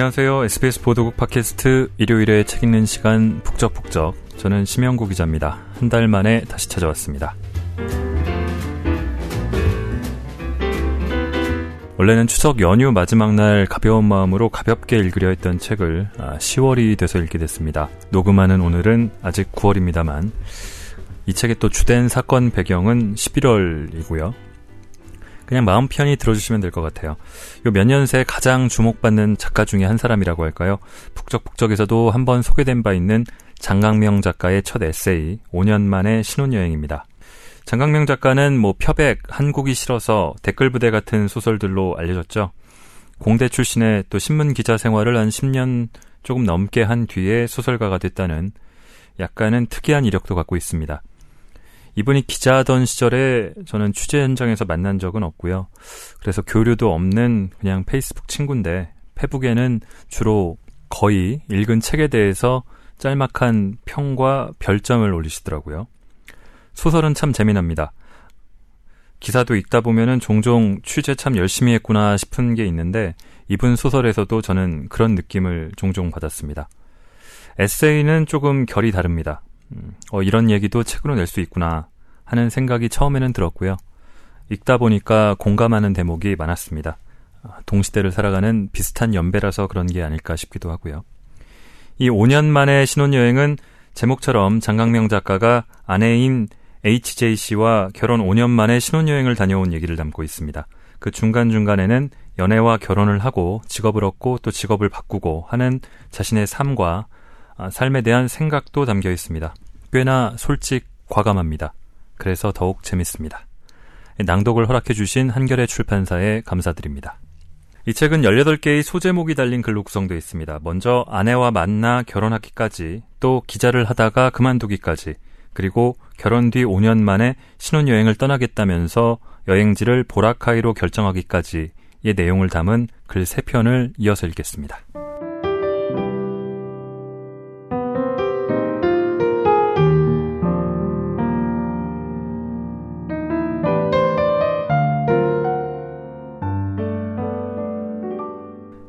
안녕하세요. SBS 보도국 팟캐스트 일요일에 책 읽는 시간 북적북적. 저는 심영구 기자입니다. 한 달 만에 다시 찾아왔습니다. 원래는 추석 연휴 마지막 날 가벼운 마음으로 가볍게 읽으려 했던 책을 10월이 아, 돼서 읽게 됐습니다. 녹음하는 오늘은 아직 9월입니다만 이 책의 또 주된 사건 배경은 11월이고요. 그냥 마음 편히 들어주시면 될 것 같아요. 요 몇 년 새 가장 주목받는 작가 중에 한 사람이라고 할까요? 북적북적에서도 한번 소개된 바 있는 장강명 작가의 첫 에세이 5년 만의 신혼여행입니다. 장강명 작가는 뭐 표백, 한국이 싫어서 댓글 부대 같은 소설들로 알려졌죠. 공대 출신의 또 신문 기자 생활을 한 10년 조금 넘게 한 뒤에 소설가가 됐다는 약간은 특이한 이력도 갖고 있습니다. 이분이 기자하던 시절에 저는 취재 현장에서 만난 적은 없고요. 그래서 교류도 없는 그냥 페이스북 친구인데 페북에는 주로 거의 읽은 책에 대해서 짤막한 평과 별점을 올리시더라고요. 소설은 참 재미납니다. 기사도 읽다 보면은 종종 취재 참 열심히 했구나 싶은 게 있는데 이분 소설에서도 저는 그런 느낌을 종종 받았습니다. 에세이는 조금 결이 다릅니다. 음, 어, 이런 얘기도 책으로 낼 수 있구나 하는 생각이 처음에는 들었고요. 읽다 보니까 공감하는 대목이 많았습니다. 아, 동시대를 살아가는 비슷한 연배라서 그런 게 아닐까 싶기도 하고요. 이 5년 만의 신혼여행은 제목처럼 장강명 작가가 아내인 HJ 씨와 결혼 5년 만에 신혼여행을 다녀온 얘기를 담고 있습니다. 그 중간중간에는 연애와 결혼을 하고 직업을 얻고 또 직업을 바꾸고 하는 자신의 삶과 아, 삶에 대한 생각도 담겨 있습니다. 꽤나 솔직 과감합니다. 그래서 더욱 재밌습니다. 낭독을 허락해 주신 한결의 출판사에 감사드립니다. 이 책은 18개의 소제목이 달린 글로 구성되어 있습니다. 먼저 아내와 만나 결혼하기까지, 또 기자를 하다가 그만두기까지, 그리고 결혼 뒤 5년 만에 신혼여행을 떠나겠다면서 여행지를 보라카이로 결정하기까지의 내용을 담은 글 3편을 이어서 읽겠습니다.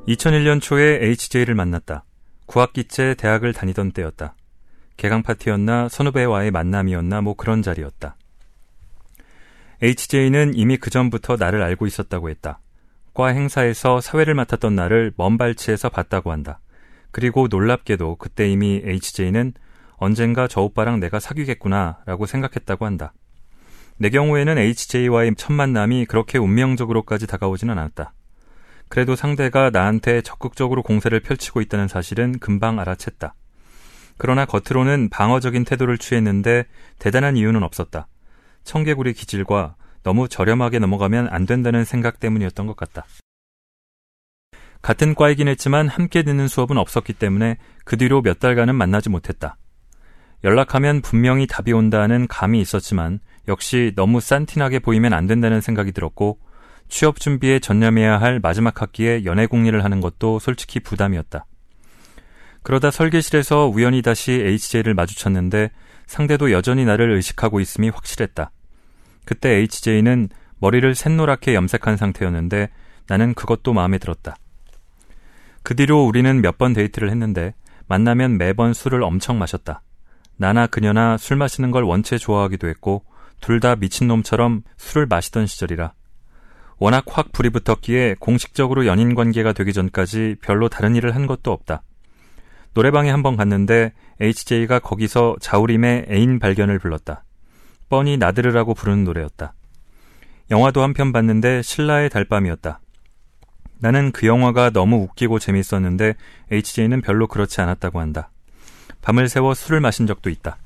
2001년 초에 HJ를 만났다. 9학기째 대학을 다니던 때였다. 개강 파티였나 선후배와의 만남이었나 뭐 그런 자리였다. HJ는 이미 그 전부터 나를 알고 있었다고 했다. 과 행사에서 사회를 맡았던 나를 먼 발치에서 봤다고 한다. 그리고 놀랍게도 그때 이미 HJ는 언젠가 저 오빠랑 내가 사귀겠구나 라고 생각했다고 한다. 내 경우에는 HJ와의 첫 만남이 그렇게 운명적으로까지 다가오지는 않았다. 그래도 상대가 나한테 적극적으로 공세를 펼치고 있다는 사실은 금방 알아챘다. 그러나 겉으로는 방어적인 태도를 취했는데 대단한 이유는 없었다. 청개구리 기질과 너무 저렴하게 넘어가면 안 된다는 생각 때문이었던 것 같다. 같은 과이긴 했지만 함께 듣는 수업은 없었기 때문에 그 뒤로 몇 달간은 만나지 못했다. 연락하면 분명히 답이 온다는 감이 있었지만 역시 너무 싼티나게 보이면 안 된다는 생각이 들었고 취업 준비에 전념해야 할 마지막 학기에 연애 공리를 하는 것도 솔직히 부담이었다. 그러다 설계실에서 우연히 다시 HJ를 마주쳤는데 상대도 여전히 나를 의식하고 있음이 확실했다. 그때 HJ는 머리를 샛노랗게 염색한 상태였는데 나는 그것도 마음에 들었다. 그 뒤로 우리는 몇 번 데이트를 했는데 만나면 매번 술을 엄청 마셨다. 나나 그녀나 술 마시는 걸 원체 좋아하기도 했고 둘 다 미친놈처럼 술을 마시던 시절이라 워낙 확 불이 붙었기에 공식적으로 연인 관계가 되기 전까지 별로 다른 일을 한 것도 없다. 노래방에 한 번 갔는데 HJ가 거기서 자우림의 애인 발견을 불렀다. 뻔히 나들으라고 부르는 노래였다. 영화도 한 편 봤는데 신라의 달밤이었다. 나는 그 영화가 너무 웃기고 재밌었는데 HJ는 별로 그렇지 않았다고 한다. 밤을 새워 술을 마신 적도 있다.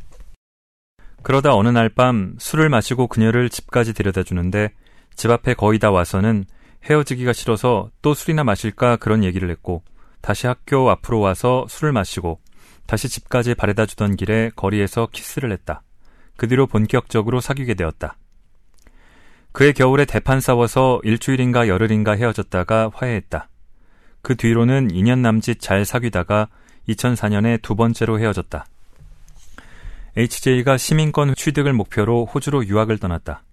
그러다 어느 날 밤 술을 마시고 그녀를 집까지 데려다 주는데 집 앞에 거의 다 와서는 헤어지기가 싫어서 또 술이나 마실까 그런 얘기를 했고 다시 학교 앞으로 와서 술을 마시고 다시 집까지 바래다 주던 길에 거리에서 키스를 했다. 그 뒤로 본격적으로 사귀게 되었다. 그해 겨울에 대판 싸워서 일주일인가 열흘인가 헤어졌다가 화해했다. 그 뒤로는 2년 남짓 잘 사귀다가 2004년에 두 번째로 헤어졌다. HJ가 시민권 취득을 목표로 호주로 유학을 떠났다.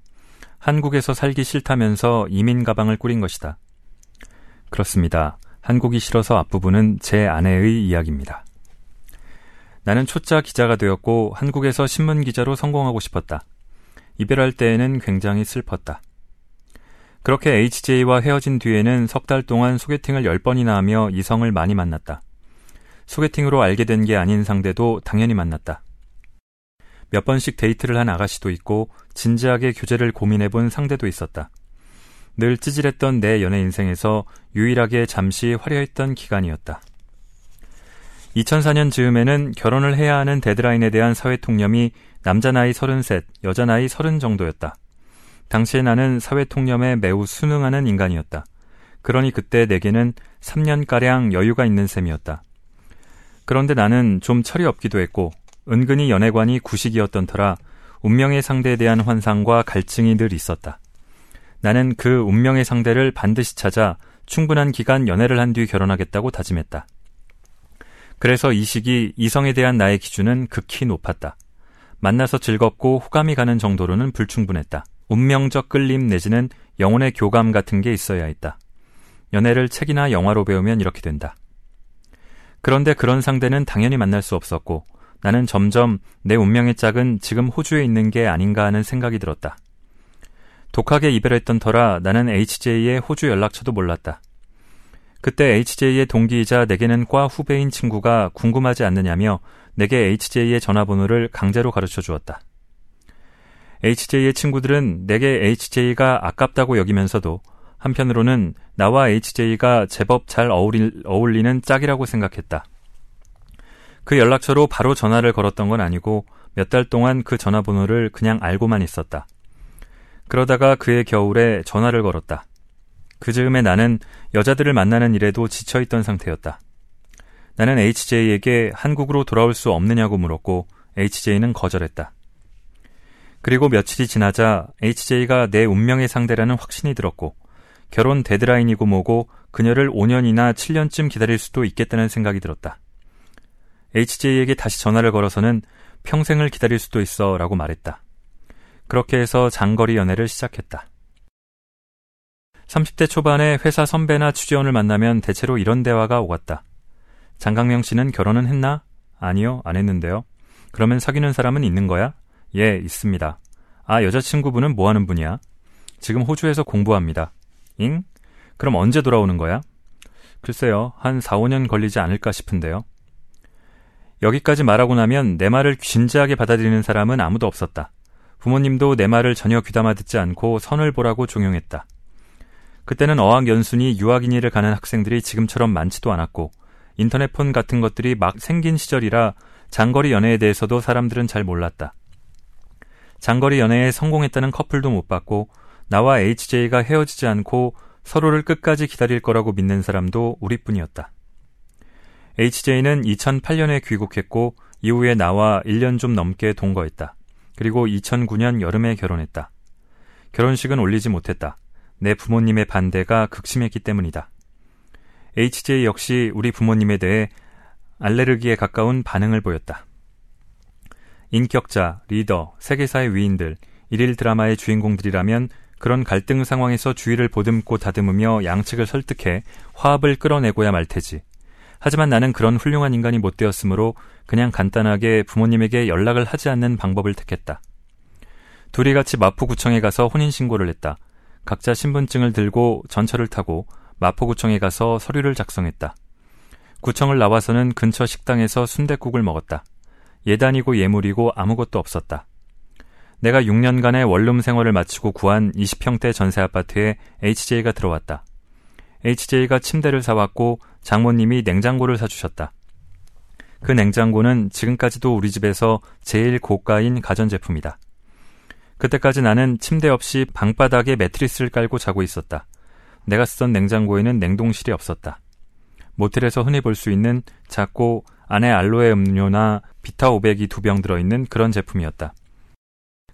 한국에서 살기 싫다면서 이민 가방을 꾸린 것이다. 그렇습니다. 한국이 싫어서 앞부분은 제 아내의 이야기입니다. 나는 초짜 기자가 되었고 한국에서 신문 기자로 성공하고 싶었다. 이별할 때에는 굉장히 슬펐다. 그렇게 HJ와 헤어진 뒤에는 석 달 동안 소개팅을 10번이나 하며 이성을 많이 만났다. 소개팅으로 알게 된 게 아닌 상대도 당연히 만났다. 몇 번씩 데이트를 한 아가씨도 있고 진지하게 교제를 고민해 본 상대도 있었다. 늘 찌질했던 내 연애 인생에서 유일하게 잠시 화려했던 기간이었다. 2004년 즈음에는 결혼을 해야 하는 데드라인에 대한 사회 통념이 남자 나이 33, 여자 나이 30 정도였다. 당시에 나는 사회 통념에 매우 순응하는 인간이었다. 그러니 그때 내게는 3년가량 여유가 있는 셈이었다. 그런데 나는 좀 철이 없기도 했고, 은근히 연애관이 구식이었던 터라 운명의 상대에 대한 환상과 갈증이 늘 있었다. 나는 그 운명의 상대를 반드시 찾아 충분한 기간 연애를 한 뒤 결혼하겠다고 다짐했다. 그래서 이 시기 이성에 대한 나의 기준은 극히 높았다. 만나서 즐겁고 호감이 가는 정도로는 불충분했다. 운명적 끌림 내지는 영혼의 교감 같은 게 있어야 했다. 연애를 책이나 영화로 배우면 이렇게 된다. 그런데 그런 상대는 당연히 만날 수 없었고 나는 점점 내 운명의 짝은 지금 호주에 있는 게 아닌가 하는 생각이 들었다. 독하게 이별했던 터라 나는 HJ의 호주 연락처도 몰랐다. 그때 HJ의 동기이자 내게는 과 후배인 친구가 궁금하지 않느냐며 내게 HJ의 전화번호를 강제로 가르쳐 주었다. HJ의 친구들은 내게 HJ가 아깝다고 여기면서도 한편으로는 나와 HJ가 제법 잘 어울리, 어울리는 짝이라고 생각했다. 그 연락처로 바로 전화를 걸었던 건 아니고 몇 달 동안 그 전화번호를 그냥 알고만 있었다. 그러다가 그의 겨울에 전화를 걸었다. 그 즈음에 나는 여자들을 만나는 일에도 지쳐있던 상태였다. 나는 HJ에게 한국으로 돌아올 수 없느냐고 물었고 HJ는 거절했다. 그리고 며칠이 지나자 HJ가 내 운명의 상대라는 확신이 들었고 결혼 데드라인이고 뭐고 그녀를 5년이나 7년쯤 기다릴 수도 있겠다는 생각이 들었다. HJ에게 다시 전화를 걸어서는 평생을 기다릴 수도 있어 라고 말했다. 그렇게 해서 장거리 연애를 시작했다. 30대 초반에 회사 선배나 취재원을 만나면 대체로 이런 대화가 오갔다. 장강명 씨는 결혼은 했나? 아니요, 안 했는데요. 그러면 사귀는 사람은 있는 거야? 예, 있습니다. 아, 여자친구분은 뭐 하는 분이야? 지금 호주에서 공부합니다. 잉? 그럼 언제 돌아오는 거야? 글쎄요, 한 4, 5년 걸리지 않을까 싶은데요. 여기까지 말하고 나면 내 말을 진지하게 받아들이는 사람은 아무도 없었다. 부모님도 내 말을 전혀 귀담아 듣지 않고 선을 보라고 종용했다. 그때는 어학연순이 유학인이를 가는 학생들이 지금처럼 많지도 않았고 인터넷폰 같은 것들이 막 생긴 시절이라 장거리 연애에 대해서도 사람들은 잘 몰랐다. 장거리 연애에 성공했다는 커플도 못 봤고 나와 HJ가 헤어지지 않고 서로를 끝까지 기다릴 거라고 믿는 사람도 우리뿐이었다. HJ는 2008년에 귀국했고 이후에 나와 1년 좀 넘게 동거했다. 그리고 2009년 여름에 결혼했다. 결혼식은 올리지 못했다. 내 부모님의 반대가 극심했기 때문이다. HJ 역시 우리 부모님에 대해 알레르기에 가까운 반응을 보였다. 인격자, 리더, 세계사의 위인들, 일일 드라마의 주인공들이라면 그런 갈등 상황에서 주의를 보듬고 다듬으며 양측을 설득해 화합을 끌어내고야 말 테지. 하지만 나는 그런 훌륭한 인간이 못 되었으므로 그냥 간단하게 부모님에게 연락을 하지 않는 방법을 택했다. 둘이 같이 마포구청에 가서 혼인신고를 했다. 각자 신분증을 들고 전철을 타고 마포구청에 가서 서류를 작성했다. 구청을 나와서는 근처 식당에서 순댓국을 먹었다. 예단이고 예물이고 아무것도 없었다. 내가 6년간의 원룸 생활을 마치고 구한 20평대 전세 아파트에 HJ가 들어왔다. HJ가 침대를 사왔고 장모님이 냉장고를 사주셨다. 그 냉장고는 지금까지도 우리 집에서 제일 고가인 가전제품이다. 그때까지 나는 침대 없이 방바닥에 매트리스를 깔고 자고 있었다. 내가 쓰던 냉장고에는 냉동실이 없었다. 모텔에서 흔히 볼 수 있는 작고 안에 알로에 음료나 비타 500이 두 병 들어있는 그런 제품이었다.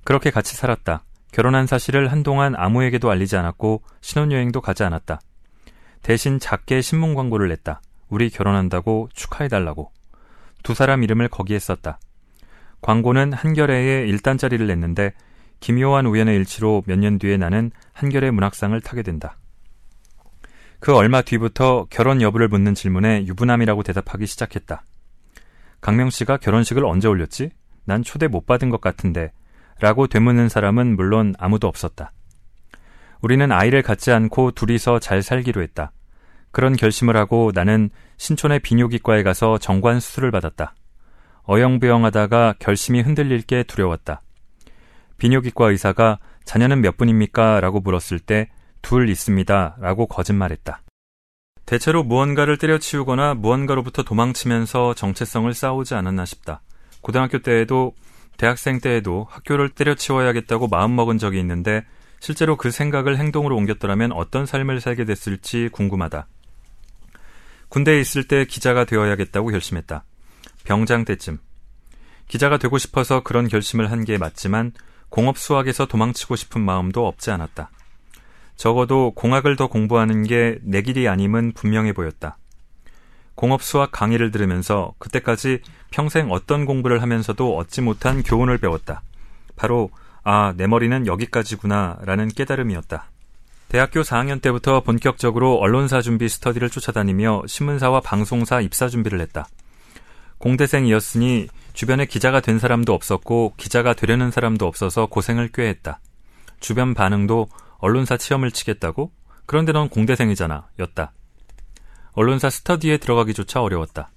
그렇게 같이 살았다. 결혼한 사실을 한동안 아무에게도 알리지 않았고 신혼여행도 가지 않았다. 대신 작게 신문 광고를 냈다. 우리 결혼한다고 축하해달라고. 두 사람 이름을 거기에 썼다. 광고는 한겨레에 1단짜리를 냈는데 기묘한 우연의 일치로 몇 년 뒤에 나는 한겨레 문학상을 타게 된다. 그 얼마 뒤부터 결혼 여부를 묻는 질문에 유부남이라고 대답하기 시작했다. 강명 씨가 결혼식을 언제 올렸지? 난 초대 못 받은 것 같은데. 라고 되묻는 사람은 물론 아무도 없었다. 우리는 아이를 갖지 않고 둘이서 잘 살기로 했다. 그런 결심을 하고 나는 신촌의 비뇨기과에 가서 정관 수술을 받았다. 어영부영하다가 결심이 흔들릴 게 두려웠다. 비뇨기과 의사가 자녀는 몇 분입니까? 라고 물었을 때 둘 있습니다. 라고 거짓말했다. 대체로 무언가를 때려치우거나 무언가로부터 도망치면서 정체성을 쌓아오지 않았나 싶다. 고등학교 때에도 대학생 때에도 학교를 때려치워야겠다고 마음먹은 적이 있는데 실제로 그 생각을 행동으로 옮겼더라면 어떤 삶을 살게 됐을지 궁금하다. 군대에 있을 때 기자가 되어야겠다고 결심했다. 병장 때쯤. 기자가 되고 싶어서 그런 결심을 한 게 맞지만 공업 수학에서 도망치고 싶은 마음도 없지 않았다. 적어도 공학을 더 공부하는 게 내 길이 아님은 분명해 보였다. 공업 수학 강의를 들으면서 그때까지 평생 어떤 공부를 하면서도 얻지 못한 교훈을 배웠다. 바로 아, 내 머리는 여기까지구나 라는 깨달음이었다. 대학교 4학년 때부터 본격적으로 언론사 준비 스터디를 쫓아다니며 신문사와 방송사 입사 준비를 했다. 공대생이었으니 주변에 기자가 된 사람도 없었고 기자가 되려는 사람도 없어서 고생을 꽤 했다. 주변 반응도 언론사 시험을 치겠다고? 그런데 넌 공대생이잖아. 였다. 언론사 스터디에 들어가기조차 어려웠다.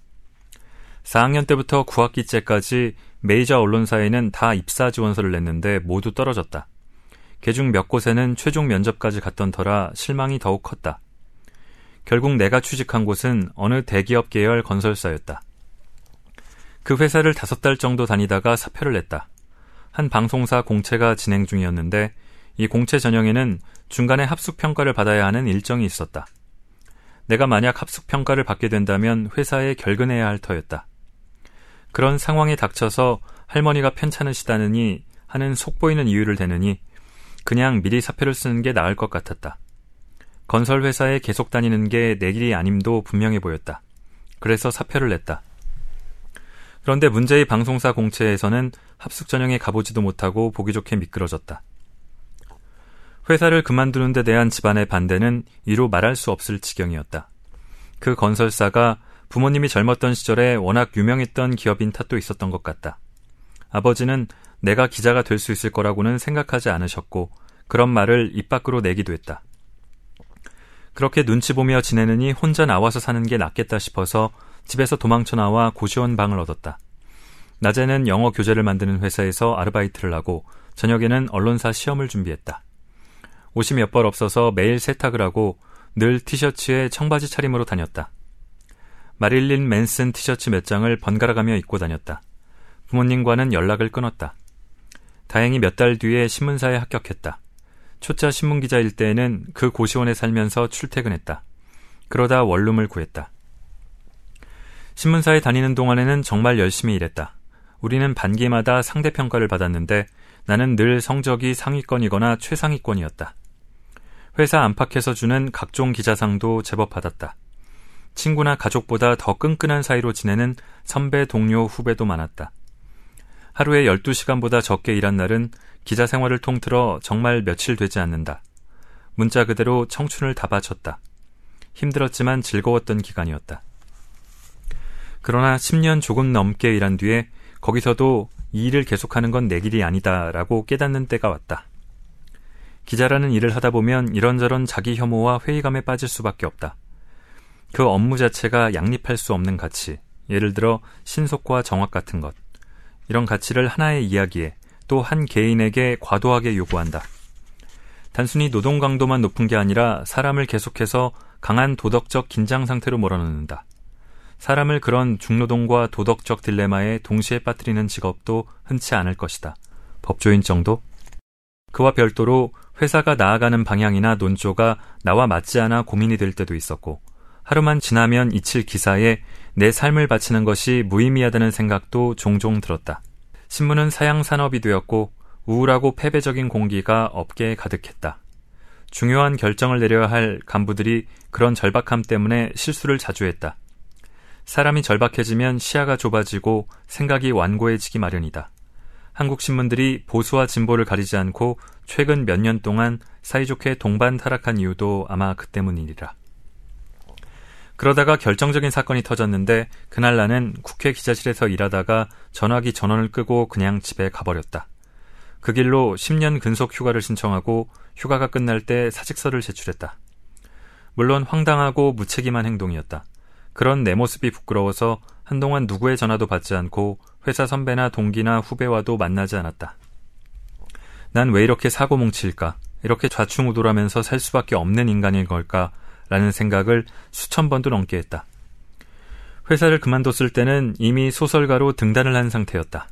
4학년 때부터 9학기째까지 메이저 언론사에는 다 입사 지원서를 냈는데 모두 떨어졌다. 개중 몇 곳에는 최종 면접까지 갔던 터라 실망이 더욱 컸다. 결국 내가 취직한 곳은 어느 대기업 계열 건설사였다. 그 회사를 다섯 달 정도 다니다가 사표를 냈다. 한 방송사 공채가 진행 중이었는데 이 공채 전형에는 중간에 합숙 평가를 받아야 하는 일정이 있었다. 내가 만약 합숙 평가를 받게 된다면 회사에 결근해야 할 터였다. 그런 상황에 닥쳐서 할머니가 편찮으시다느니 하는 속보이는 이유를 대느니 그냥 미리 사표를 쓰는 게 나을 것 같았다. 건설 회사에 계속 다니는 게 내 길이 아님도 분명해 보였다. 그래서 사표를 냈다. 그런데 문제의 방송사 공채에서는 합숙 전형에 가보지도 못하고 보기 좋게 미끄러졌다. 회사를 그만두는 데 대한 집안의 반대는 이루 말할 수 없을 지경이었다. 그 건설사가 부모님이 젊었던 시절에 워낙 유명했던 기업인 탓도 있었던 것 같다. 아버지는 내가 기자가 될 수 있을 거라고는 생각하지 않으셨고 그런 말을 입 밖으로 내기도 했다. 그렇게 눈치 보며 지내느니 혼자 나와서 사는 게 낫겠다 싶어서 집에서 도망쳐 나와 고시원 방을 얻었다. 낮에는 영어 교재를 만드는 회사에서 아르바이트를 하고 저녁에는 언론사 시험을 준비했다. 옷이 몇 벌 없어서 매일 세탁을 하고 늘 티셔츠에 청바지 차림으로 다녔다. 마릴린 맨슨 티셔츠 몇 장을 번갈아가며 입고 다녔다. 부모님과는 연락을 끊었다. 다행히 몇 달 뒤에 신문사에 합격했다. 초짜 신문기자일 때에는 그 고시원에 살면서 출퇴근했다. 그러다 원룸을 구했다. 신문사에 다니는 동안에는 정말 열심히 일했다. 우리는 반기마다 상대평가를 받았는데 나는 늘 성적이 상위권이거나 최상위권이었다. 회사 안팎에서 주는 각종 기자상도 제법 받았다. 친구나 가족보다 더 끈끈한 사이로 지내는 선배, 동료, 후배도 많았다. 하루에 12시간보다 적게 일한 날은 기자 생활을 통틀어 정말 며칠 되지 않는다. 문자 그대로 청춘을 다 바쳤다. 힘들었지만 즐거웠던 기간이었다. 그러나 10년 조금 넘게 일한 뒤에 거기서도 이 일을 계속하는 건 내 길이 아니다라고 깨닫는 때가 왔다. 기자라는 일을 하다 보면 이런저런 자기 혐오와 회의감에 빠질 수밖에 없다. 그 업무 자체가 양립할 수 없는 가치, 예를 들어 신속과 정확 같은 것. 이런 가치를 하나의 이야기에 또 한 개인에게 과도하게 요구한다. 단순히 노동 강도만 높은 게 아니라 사람을 계속해서 강한 도덕적 긴장 상태로 몰아넣는다. 사람을 그런 중노동과 도덕적 딜레마에 동시에 빠뜨리는 직업도 흔치 않을 것이다. 법조인 정도? 그와 별도로 회사가 나아가는 방향이나 논조가 나와 맞지 않아 고민이 될 때도 있었고, 하루만 지나면 잊힐 기사에 내 삶을 바치는 것이 무의미하다는 생각도 종종 들었다. 신문은 사양 산업이 되었고, 우울하고 패배적인 공기가 업계에 가득했다. 중요한 결정을 내려야 할 간부들이 그런 절박함 때문에 실수를 자주 했다. 사람이 절박해지면 시야가 좁아지고 생각이 완고해지기 마련이다. 한국 신문들이 보수와 진보를 가리지 않고 최근 몇 년 동안 사이좋게 동반 타락한 이유도 아마 그 때문이리라. 그러다가 결정적인 사건이 터졌는데 그날 나는 국회 기자실에서 일하다가 전화기 전원을 끄고 그냥 집에 가버렸다. 그 길로 10년 근속 휴가를 신청하고 휴가가 끝날 때 사직서를 제출했다. 물론 황당하고 무책임한 행동이었다. 그런 내 모습이 부끄러워서 한동안 누구의 전화도 받지 않고 회사 선배나 동기나 후배와도 만나지 않았다. 난 왜 이렇게 사고 뭉칠까? 이렇게 좌충우돌하면서 살 수밖에 없는 인간인 걸까? 라는 생각을 수천 번도 넘게 했다. 회사를 그만뒀을 때는 이미 소설가로 등단을 한 상태였다.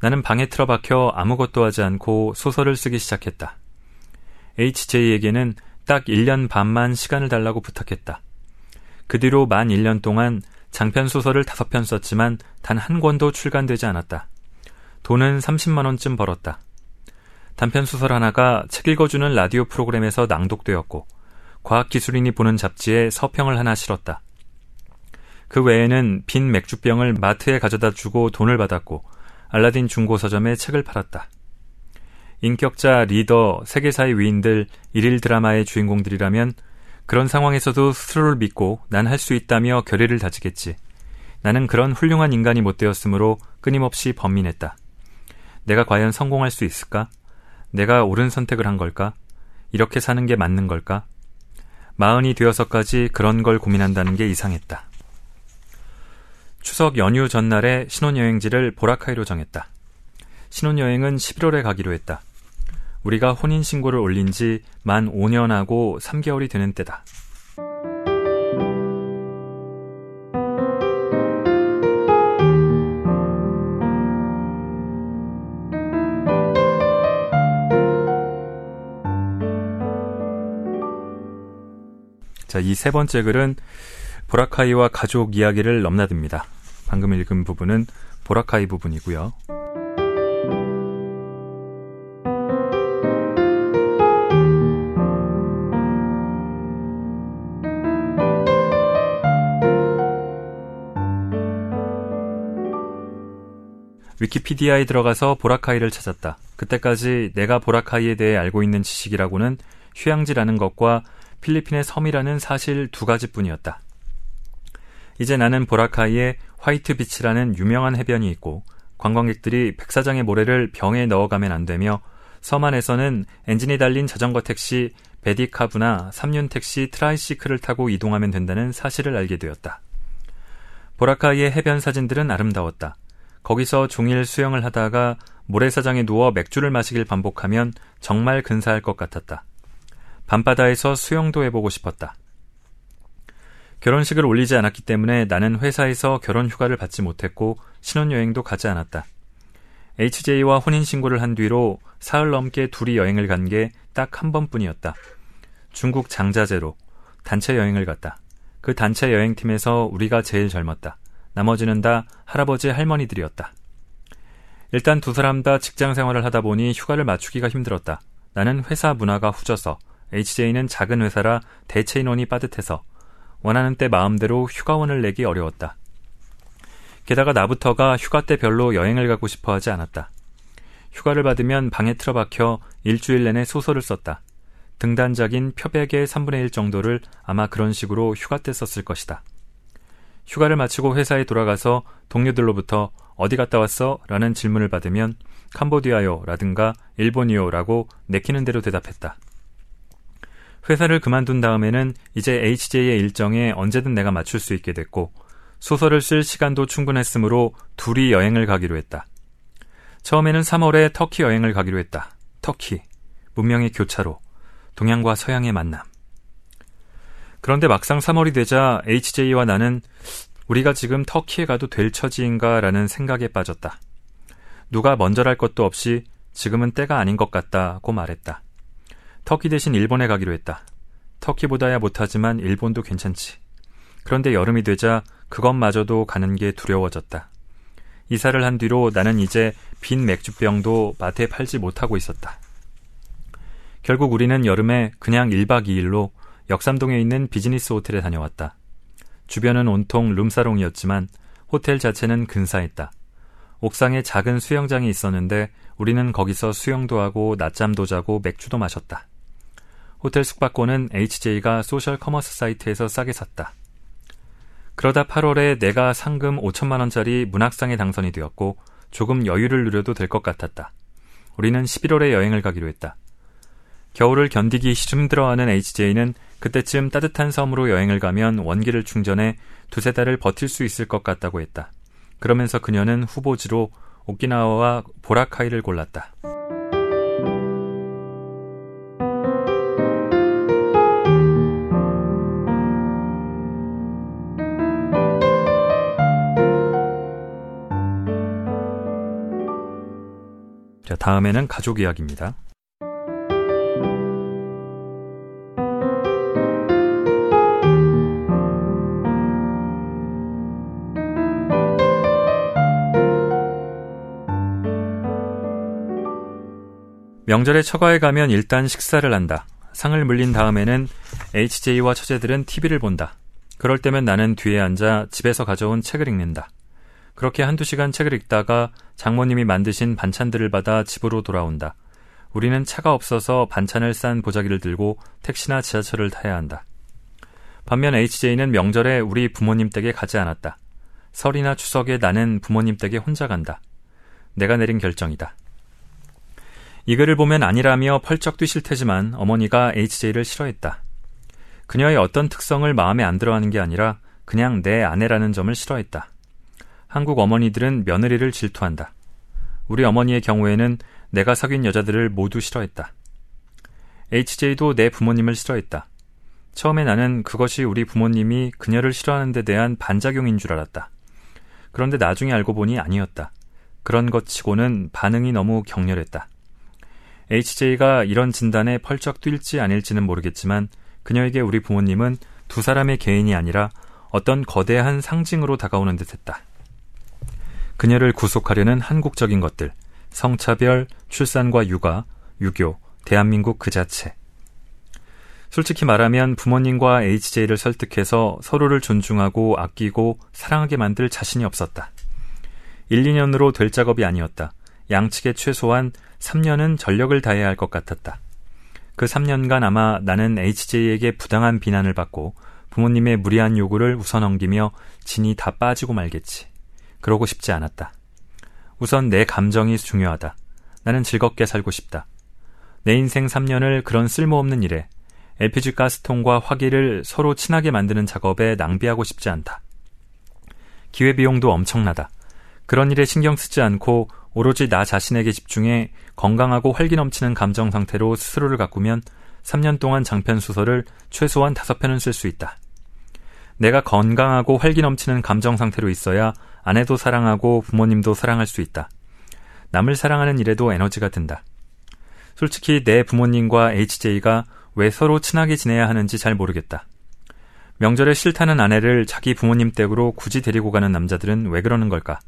나는 방에 틀어박혀 아무것도 하지 않고 소설을 쓰기 시작했다. HJ에게는 딱 1년 반만 시간을 달라고 부탁했다. 그 뒤로 만 1년 동안 장편 소설을 5편 썼지만 단 한 권도 출간되지 않았다. 돈은 30만원쯤 벌었다. 단편 소설 하나가 책 읽어주는 라디오 프로그램에서 낭독되었고, 과학기술인이 보는 잡지에 서평을 하나 실었다. 그 외에는 빈 맥주병을 마트에 가져다 주고 돈을 받았고 알라딘 중고 서점에 책을 팔았다. 인격자, 리더, 세계사의 위인들, 일일 드라마의 주인공들이라면 그런 상황에서도 스스로를 믿고 난 할 수 있다며 결의를 다지겠지. 나는 그런 훌륭한 인간이 못 되었으므로 끊임없이 번민했다. 내가 과연 성공할 수 있을까? 내가 옳은 선택을 한 걸까? 이렇게 사는 게 맞는 걸까? 마흔이 되어서까지 그런 걸 고민한다는 게 이상했다. 추석 연휴 전날에 신혼여행지를 보라카이로 정했다. 신혼여행은 11월에 가기로 했다. 우리가 혼인신고를 올린 지 만 5년하고 3개월이 되는 때다. 자, 이 세 번째 글은 보라카이와 가족 이야기를 넘나듭니다. 방금 읽은 부분은 보라카이 부분이고요. 위키피디아에 들어가서 보라카이를 찾았다. 그때까지 내가 보라카이에 대해 알고 있는 지식이라고는 휴양지라는 것과 필리핀의 섬이라는 사실 두 가지뿐이었다. 이제 나는 보라카이에 화이트 비치라는 유명한 해변이 있고 관광객들이 백사장의 모래를 병에 넣어가면 안 되며 섬 안에서는 엔진이 달린 자전거 택시 pedicab이나 삼륜 택시 tricycle을 타고 이동하면 된다는 사실을 알게 되었다. 보라카이의 해변 사진들은 아름다웠다. 거기서 종일 수영을 하다가 모래사장에 누워 맥주를 마시길 반복하면 정말 근사할 것 같았다. 밤바다에서 수영도 해보고 싶었다. 결혼식을 올리지 않았기 때문에 나는 회사에서 결혼 휴가를 받지 못했고 신혼여행도 가지 않았다. HJ와 혼인신고를 한 뒤로 사흘 넘게 둘이 여행을 간 게 딱 한 번뿐이었다. 중국 장자재로 단체 여행을 갔다. 그 단체 여행팀에서 우리가 제일 젊었다. 나머지는 다 할아버지 할머니들이었다. 일단 두 사람 다 직장 생활을 하다 보니 휴가를 맞추기가 힘들었다. 나는 회사 문화가 후져서 HJ는 작은 회사라 대체 인원이 빠듯해서 원하는 때 마음대로 휴가원을 내기 어려웠다. 게다가 나부터가 휴가 때 별로 여행을 가고 싶어 하지 않았다. 휴가를 받으면 방에 틀어박혀 일주일 내내 소설을 썼다. 등단작인 표백의 3분의 1 정도를 아마 그런 식으로 휴가 때 썼을 것이다. 휴가를 마치고 회사에 돌아가서 동료들로부터 어디 갔다 왔어? 라는 질문을 받으면 캄보디아요 라든가 일본이요 라고 내키는 대로 대답했다. 회사를 그만둔 다음에는 이제 HJ의 일정에 언제든 내가 맞출 수 있게 됐고 소설을 쓸 시간도 충분했으므로 둘이 여행을 가기로 했다. 처음에는 3월에 터키 여행을 가기로 했다. 터키. 문명의 교차로. 동양과 서양의 만남. 그런데 막상 3월이 되자 HJ와 나는 우리가 지금 터키에 가도 될 처지인가라는 생각에 빠졌다. 누가 먼저랄 것도 없이 지금은 때가 아닌 것 같다고 말했다. 터키 대신 일본에 가기로 했다. 터키보다야 못하지만 일본도 괜찮지. 그런데 여름이 되자 그것마저도 가는 게 두려워졌다. 이사를 한 뒤로 나는 이제 빈 맥주병도 마트에 팔지 못하고 있었다. 결국 우리는 여름에 그냥 1박 2일로 역삼동에 있는 비즈니스 호텔에 다녀왔다. 주변은 온통 룸사롱이었지만 호텔 자체는 근사했다. 옥상에 작은 수영장이 있었는데 우리는 거기서 수영도 하고 낮잠도 자고 맥주도 마셨다. 호텔 숙박권은 HJ가 social commerce 사이트에서 싸게 샀다. 그러다 8월에 내가 상금 5천만 원짜리 문학상에 당선이 되었고 조금 여유를 누려도 될 것 같았다. 우리는 11월에 여행을 가기로 했다. 겨울을 견디기 힘들어하는 HJ는 그때쯤 따뜻한 섬으로 여행을 가면 원기를 충전해 두세 달을 버틸 수 있을 것 같다고 했다. 그러면서 그녀는 후보지로 오키나와와 보라카이를 골랐다. 자, 다음에는 가족 이야기입니다. 명절에 처가에 가면 일단 식사를 한다. 상을 물린 다음에는 HJ와 처제들은 TV를 본다. 그럴 때면 나는 뒤에 앉아 집에서 가져온 책을 읽는다. 그렇게 한두 시간 책을 읽다가 장모님이 만드신 반찬들을 받아 집으로 돌아온다. 우리는 차가 없어서 반찬을 싼 보자기를 들고 택시나 지하철을 타야 한다. 반면 HJ는 명절에 우리 부모님 댁에 가지 않았다. 설이나 추석에 나는 부모님 댁에 혼자 간다. 내가 내린 결정이다. 이 글을 보면 아니라며 펄쩍 뛰실 테지만 어머니가 HJ를 싫어했다. 그녀의 어떤 특성을 마음에 안 들어하는 게 아니라 그냥 내 아내라는 점을 싫어했다. 한국 어머니들은 며느리를 질투한다. 우리 어머니의 경우에는 내가 사귄 여자들을 모두 싫어했다. HJ도 내 부모님을 싫어했다. 처음에 나는 그것이 우리 부모님이 그녀를 싫어하는 데 대한 반작용인 줄 알았다. 그런데 나중에 알고 보니 아니었다. 그런 것 치고는 반응이 너무 격렬했다. HJ가 이런 진단에 펄쩍 뛸지 아닐지는 모르겠지만 그녀에게 우리 부모님은 두 사람의 개인이 아니라 어떤 거대한 상징으로 다가오는 듯 했다. 그녀를 구속하려는 한국적인 것들, 성차별, 출산과 육아, 유교, 대한민국 그 자체. 솔직히 말하면 부모님과 HJ를 설득해서 서로를 존중하고 아끼고 사랑하게 만들 자신이 없었다. 1, 2년으로 될 작업이 아니었다. 양측에 최소한 3년은 전력을 다해야 할 것 같았다. 그 3년간 아마 나는 HJ에게 부당한 비난을 받고 부모님의 무리한 요구를 웃어넘기며 진이 다 빠지고 말겠지. 그러고 싶지 않았다. 우선 내 감정이 중요하다. 나는 즐겁게 살고 싶다. 내 인생 3년을 그런 쓸모없는 일에 LPG 가스통과 화기를 서로 친하게 만드는 작업에 낭비하고 싶지 않다. 기회비용도 엄청나다. 그런 일에 신경 쓰지 않고 오로지 나 자신에게 집중해 건강하고 활기 넘치는 감정 상태로 스스로를 가꾸면 3년 동안 장편 소설을 최소한 5편은 쓸 수 있다. 내가 건강하고 활기 넘치는 감정 상태로 있어야 아내도 사랑하고 부모님도 사랑할 수 있다. 남을 사랑하는 일에도 에너지가 든다. 솔직히 내 부모님과 HJ가 왜 서로 친하게 지내야 하는지 잘 모르겠다. 명절에 싫다는 아내를 자기 부모님 댁으로 굳이 데리고 가는 남자들은 왜 그러는 걸까?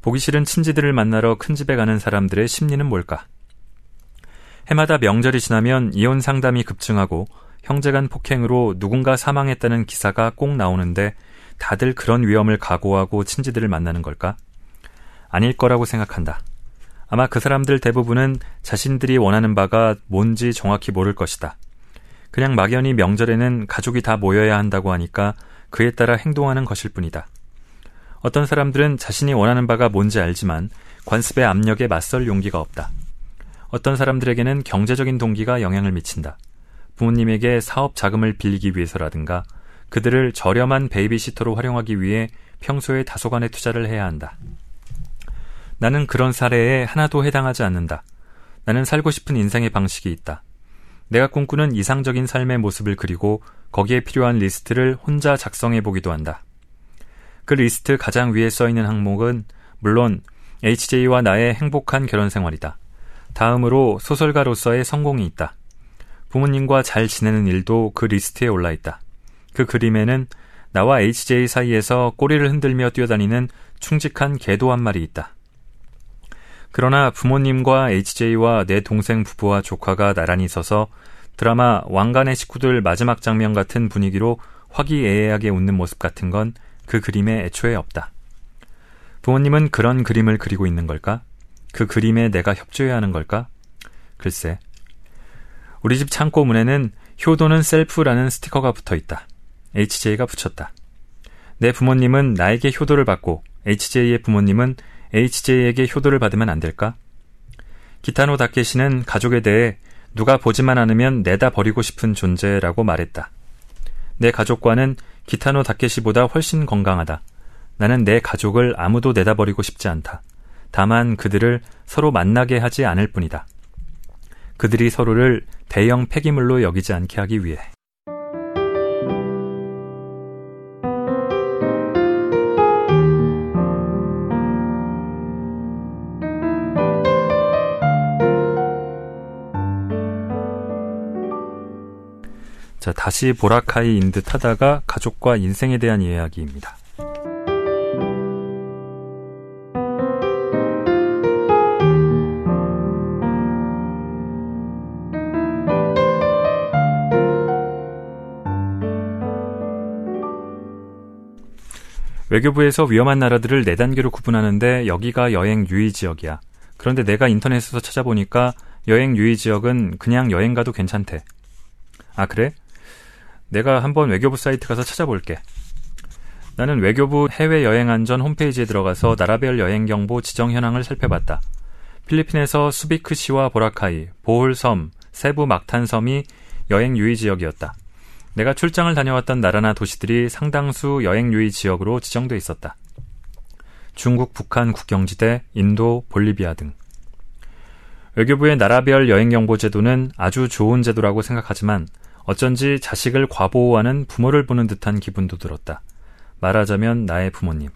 보기 싫은 친지들을 만나러 큰 집에 가는 사람들의 심리는 뭘까? 해마다 명절이 지나면 이혼 상담이 급증하고 형제 간 폭행으로 누군가 사망했다는 기사가 꼭 나오는데 다들 그런 위험을 각오하고 친지들을 만나는 걸까? 아닐 거라고 생각한다. 아마 그 사람들 대부분은 자신들이 원하는 바가 뭔지 정확히 모를 것이다. 그냥 막연히 명절에는 가족이 다 모여야 한다고 하니까 그에 따라 행동하는 것일 뿐이다. 어떤 사람들은 자신이 원하는 바가 뭔지 알지만 관습의 압력에 맞설 용기가 없다. 어떤 사람들에게는 경제적인 동기가 영향을 미친다. 부모님에게 사업 자금을 빌리기 위해서라든가 그들을 저렴한 베이비시터로 활용하기 위해 평소에 다소간의 투자를 해야 한다. 나는 그런 사례에 하나도 해당하지 않는다. 나는 살고 싶은 인생의 방식이 있다. 내가 꿈꾸는 이상적인 삶의 모습을 그리고 거기에 필요한 리스트를 혼자 작성해 보기도 한다. 그 리스트 가장 위에 써 있는 항목은 물론 HJ와 나의 행복한 결혼 생활이다. 다음으로 소설가로서의 성공이 있다. 부모님과 잘 지내는 일도 그 리스트에 올라 있다. 그 그림에는 나와 HJ 사이에서 꼬리를 흔들며 뛰어다니는 충직한 개도 한 마리 있다. 그러나 부모님과 HJ와 내 동생 부부와 조카가 나란히 서서 드라마 왕관의 식구들 마지막 장면 같은 분위기로 화기애애하게 웃는 모습 같은 건 그 그림에 애초에 없다. 부모님은 그런 그림을 그리고 있는 걸까? 그 그림에 내가 협조해야 하는 걸까? 글쎄. 우리 집 창고 문에는 효도는 셀프라는 스티커가 붙어 있다. HJ가 붙였다. 내 부모님은 나에게 효도를 받고 HJ의 부모님은 HJ에게 효도를 받으면 안 될까? 기타노 다케시는 가족에 대해 누가 보지만 않으면 내다 버리고 싶은 존재라고 말했다. 내 가족과는 기타노 다케시보다 훨씬 건강하다. 나는 내 가족을 아무도 내다 버리고 싶지 않다. 다만 그들을 서로 만나게 하지 않을 뿐이다. 그들이 서로를 대형 폐기물로 여기지 않게 하기 위해. 자, 다시 보라카이인 듯 하다가 가족과 인생에 대한 이야기입니다. 외교부에서 위험한 나라들을 네 단계로 구분하는데 여기가 여행 유의 지역이야. 그런데 내가 인터넷에서 찾아보니까 여행 유의 지역은 그냥 여행 가도 괜찮대. 아, 그래? 내가 한번 외교부 사이트 가서 찾아볼게. 나는 외교부 해외여행안전 홈페이지에 들어가서 나라별 여행경보 지정 현황을 살펴봤다. 필리핀에서 수비크시와 보라카이, 보홀섬, 세부 막탄섬이 여행 유의 지역이었다. 내가 출장을 다녀왔던 나라나 도시들이 상당수 여행 유의 지역으로 지정돼 있었다. 중국, 북한 국경지대, 인도, 볼리비아 등. 외교부의 나라별 여행경보 제도는 아주 좋은 제도라고 생각하지만 어쩐지 자식을 과보호하는 부모를 보는 듯한 기분도 들었다. 말하자면 나의 부모님.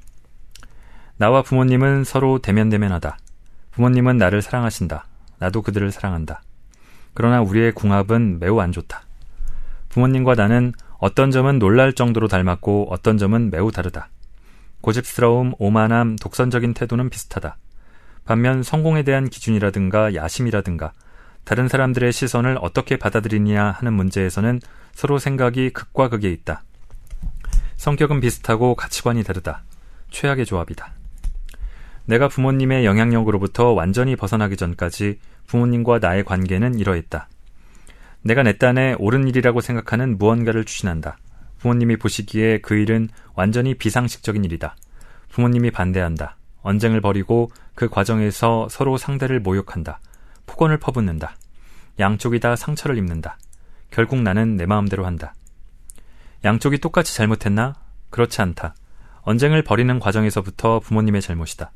나와 부모님은 서로 대면대면하다. 부모님은 나를 사랑하신다. 나도 그들을 사랑한다. 그러나 우리의 궁합은 매우 안 좋다. 부모님과 나는 어떤 점은 놀랄 정도로 닮았고 어떤 점은 매우 다르다. 고집스러움, 오만함, 독선적인 태도는 비슷하다. 반면 성공에 대한 기준이라든가 야심이라든가 다른 사람들의 시선을 어떻게 받아들이냐 하는 문제에서는 서로 생각이 극과 극에 있다. 성격은 비슷하고 가치관이 다르다. 최악의 조합이다. 내가 부모님의 영향력으로부터 완전히 벗어나기 전까지 부모님과 나의 관계는 이러했다. 내가 내 딴에 옳은 일이라고 생각하는 무언가를 추진한다. 부모님이 보시기에 그 일은 완전히 비상식적인 일이다. 부모님이 반대한다. 언쟁을 벌이고 그 과정에서 서로 상대를 모욕한다. 폭언을 퍼붓는다. 양쪽이 다 상처를 입는다. 결국 나는 내 마음대로 한다. 양쪽이 똑같이 잘못했나? 그렇지 않다. 언쟁을 벌이는 과정에서부터 부모님의 잘못이다.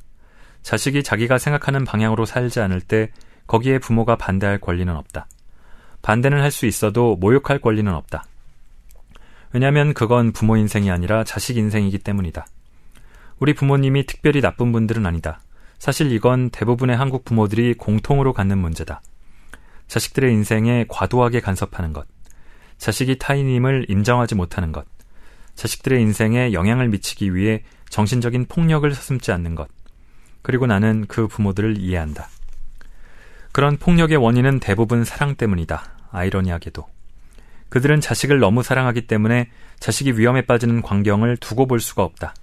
자식이 자기가 생각하는 방향으로 살지 않을 때 거기에 부모가 반대할 권리는 없다. 반대는 할 수 있어도 모욕할 권리는 없다. 왜냐하면 그건 부모 인생이 아니라 자식 인생이기 때문이다. 우리 부모님이 특별히 나쁜 분들은 아니다. 사실 이건 대부분의 한국 부모들이 공통으로 갖는 문제다. 자식들의 인생에 과도하게 간섭하는 것, 자식이 타인임을 인정하지 못하는 것, 자식들의 인생에 영향을 미치기 위해 정신적인 폭력을 서슴지 않는 것, 그리고 나는 그 부모들을 이해한다. 그런 폭력의 원인은 대부분 사랑 때문이다. 아이러니하게도. 그들은 자식을 너무 사랑하기 때문에 자식이 위험에 빠지는 광경을 두고 볼 수가 없다.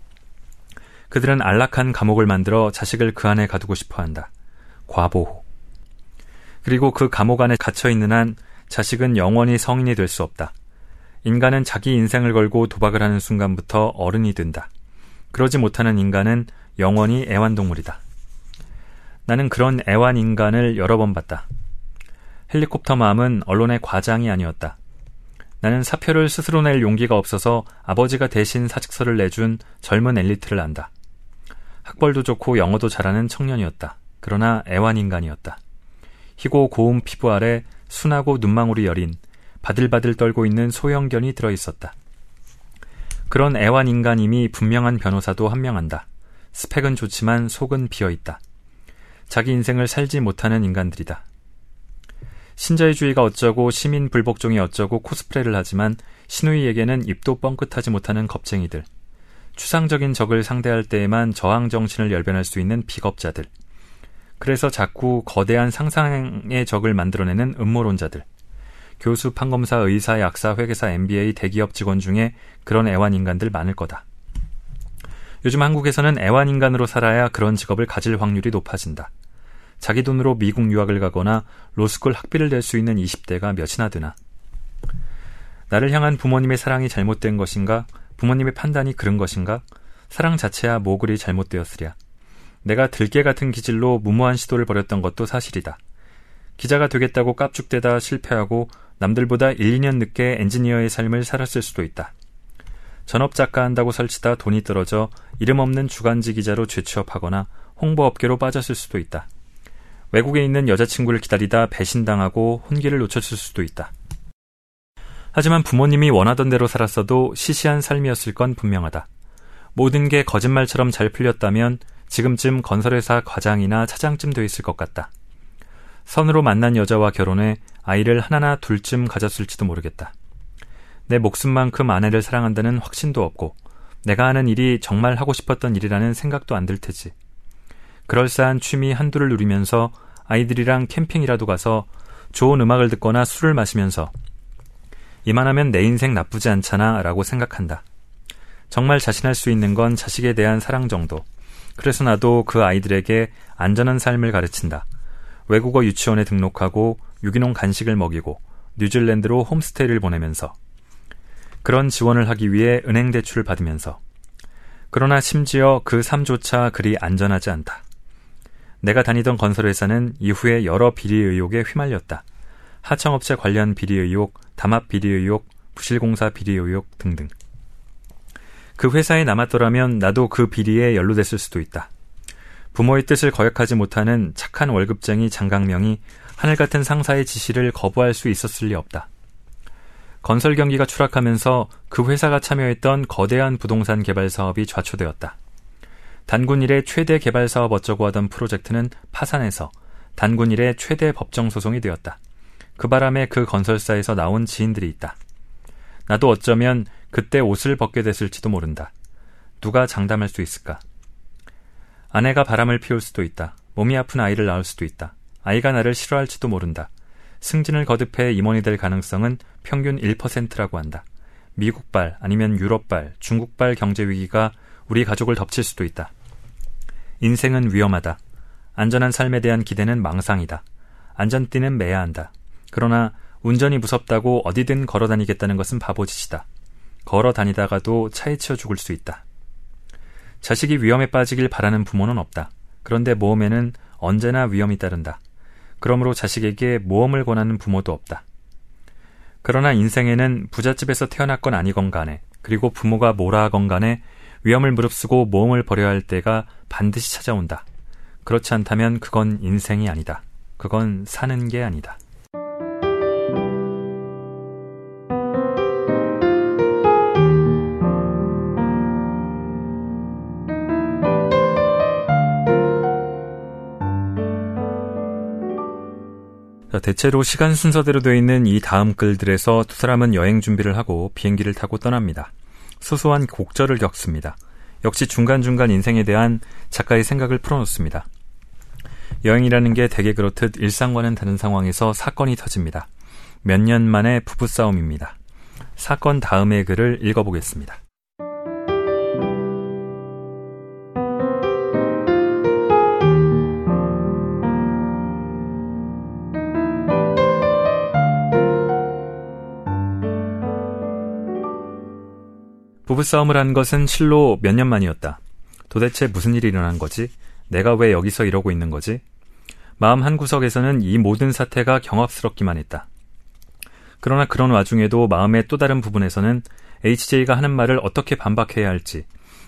그들은 안락한 감옥을 만들어 자식을 그 안에 가두고 싶어 한다. 과보호. 그리고 그 감옥 안에 갇혀 있는 한 자식은 영원히 성인이 될 수 없다. 인간은 자기 인생을 걸고 도박을 하는 순간부터 어른이 된다. 그러지 못하는 인간은 영원히 애완동물이다. 나는 그런 애완 인간을 여러 번 봤다. 헬리콥터 마음은 언론의 과장이 아니었다. 나는 사표를 스스로 낼 용기가 없어서 아버지가 대신 사직서를 내준 젊은 엘리트를 안다. 학벌도 좋고 영어도 잘하는 청년이었다. 그러나 애완인간이었다. 희고 고운 피부 아래 순하고 눈망울이 여린 바들바들 떨고 있는 소형견이 들어있었다. 그런 애완인간임이 분명한 변호사도 한명한다. 스펙은 좋지만 속은 비어있다. 자기 인생을 살지 못하는 인간들이다. 신자유주의가 어쩌고 시민 불복종이 어쩌고 코스프레를 하지만 신우이에게는 입도 뻥끗하지 못하는 겁쟁이들. 추상적인 적을 상대할 때에만 저항 정신을 열변할 수 있는 비겁자들. 그래서 자꾸 거대한 상상의 적을 만들어내는 음모론자들. 교수, 판검사, 의사, 약사, 회계사, MBA, 대기업 직원 중에 그런 애완 인간들 많을 거다. 요즘 한국에서는 애완인간으로 살아야 그런 직업을 가질 확률이 높아진다. 자기 돈으로 미국 유학을 가거나 로스쿨 학비를 낼 수 있는 20대가 몇이나 되나. 나를 향한 부모님의 사랑이 잘못된 것인가? 부모님의 판단이 그런 것인가? 사랑 자체야 뭐 그리 잘못되었으랴. 내가 들깨 같은 기질로 무모한 시도를 벌였던 것도 사실이다. 기자가 되겠다고 깝죽대다 실패하고 남들보다 1, 2년 늦게 엔지니어의 삶을 살았을 수도 있다. 전업작가 한다고 설치다 돈이 떨어져 이름 없는 주간지 기자로 재취업하거나 홍보업계로 빠졌을 수도 있다. 외국에 있는 여자친구를 기다리다 배신당하고 혼기를 놓쳤을 수도 있다. 하지만 부모님이 원하던 대로 살았어도 시시한 삶이었을 건 분명하다. 모든 게 거짓말처럼 잘 풀렸다면 지금쯤 건설회사 과장이나 차장쯤 돼 있을 것 같다. 선으로 만난 여자와 결혼해 아이를 하나나 둘쯤 가졌을지도 모르겠다. 내 목숨만큼 아내를 사랑한다는 확신도 없고 내가 하는 일이 정말 하고 싶었던 일이라는 생각도 안 들 테지. 그럴싸한 취미 한두를 누리면서 아이들이랑 캠핑이라도 가서 좋은 음악을 듣거나 술을 마시면서 이만하면 내 인생 나쁘지 않잖아 라고 생각한다. 정말 자신할 수 있는 건 자식에 대한 사랑 정도. 그래서 나도 그 아이들에게 안전한 삶을 가르친다. 외국어 유치원에 등록하고 유기농 간식을 먹이고 뉴질랜드로 홈스테이를 보내면서 그런 지원을 하기 위해 은행 대출을 받으면서 그러나 심지어 그 삶조차 그리 안전하지 않다. 내가 다니던 건설회사는 이후에 여러 비리 의혹에 휘말렸다. 하청업체 관련 비리 의혹, 담합 비리 의혹, 부실공사 비리 의혹 등등. 그 회사에 남았더라면 나도 그 비리에 연루됐을 수도 있다. 부모의 뜻을 거역하지 못하는 착한 월급쟁이 장강명이 하늘 같은 상사의 지시를 거부할 수 있었을 리 없다. 건설 경기가 추락하면서 그 회사가 참여했던 거대한 부동산 개발 사업이 좌초되었다. 단군 일의 최대 개발 사업 어쩌고 하던 프로젝트는 파산해서 단군 일의 최대 법정 소송이 되었다. 그 바람에 그 건설사에서 나온 지인들이 있다. 나도 어쩌면 그때 옷을 벗게 됐을지도 모른다. 누가 장담할 수 있을까? 아내가 바람을 피울 수도 있다. 몸이 아픈 아이를 낳을 수도 있다. 아이가 나를 싫어할지도 모른다. 승진을 거듭해 임원이 될 가능성은 평균 1%라고 한다. 미국발 아니면 유럽발, 중국발 경제 위기가 우리 가족을 덮칠 수도 있다. 인생은 위험하다. 안전한 삶에 대한 기대는 망상이다. 안전띠는 매야 한다. 그러나 운전이 무섭다고 어디든 걸어 다니겠다는 것은 바보짓이다. 걸어 다니다가도 차에 치여 죽을 수 있다. 자식이 위험에 빠지길 바라는 부모는 없다. 그런데 모험에는 언제나 위험이 따른다. 그러므로 자식에게 모험을 권하는 부모도 없다. 그러나 인생에는 부잣집에서 태어났건 아니건 간에 그리고 부모가 뭐라 하건 간에 위험을 무릅쓰고 모험을 벌여야 할 때가 반드시 찾아온다. 그렇지 않다면 그건 인생이 아니다. 그건 사는 게 아니다. 대체로 시간 순서대로 되어 있는 이 다음 글들에서 두 사람은 여행 준비를 하고 비행기를 타고 떠납니다. 소소한 곡절을 겪습니다. 역시 중간중간 인생에 대한 작가의 생각을 풀어놓습니다. 여행이라는 게 대개 그렇듯 일상과는 다른 상황에서 사건이 터집니다. 몇 년 만에 부부싸움입니다. 사건 다음의 글을 읽어보겠습니다. 부부싸움을 한 것은 실로 몇 년 만이었다. 도대체 무슨 일이 일어난 거지? 내가 왜 여기서 이러고 있는 거지? 마음 한구석에서는 이 모든 사태가 경합스럽기만 했다. 그러나 그런 와중에도 마음의 또 다른 부분에서는 HJ가 하는 말을 어떻게 반박해야 할지,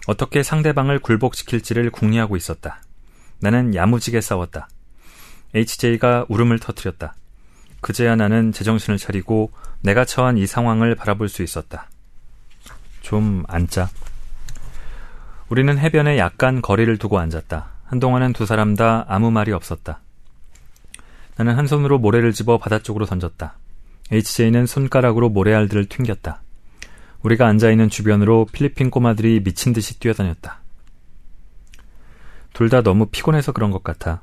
어떻게 상대방을 굴복시킬지를 궁리하고 있었다. 나는 야무지게 싸웠다. HJ가 울음을 터뜨렸다. 그제야 나는 제정신을 차리고 내가 처한 이 상황을 바라볼 수 있었다. 좀 앉자. 우리는 해변에 약간 거리를 두고 앉았다. 한동안은 두 사람 다 아무 말이 없었다. 나는 한 손으로 모래를 집어 바다 쪽으로 던졌다. HJ는 손가락으로 모래알들을 튕겼다. 우리가 앉아있는 주변으로 필리핀 꼬마들이 미친 듯이 뛰어다녔다. 둘 다 너무 피곤해서 그런 것 같아.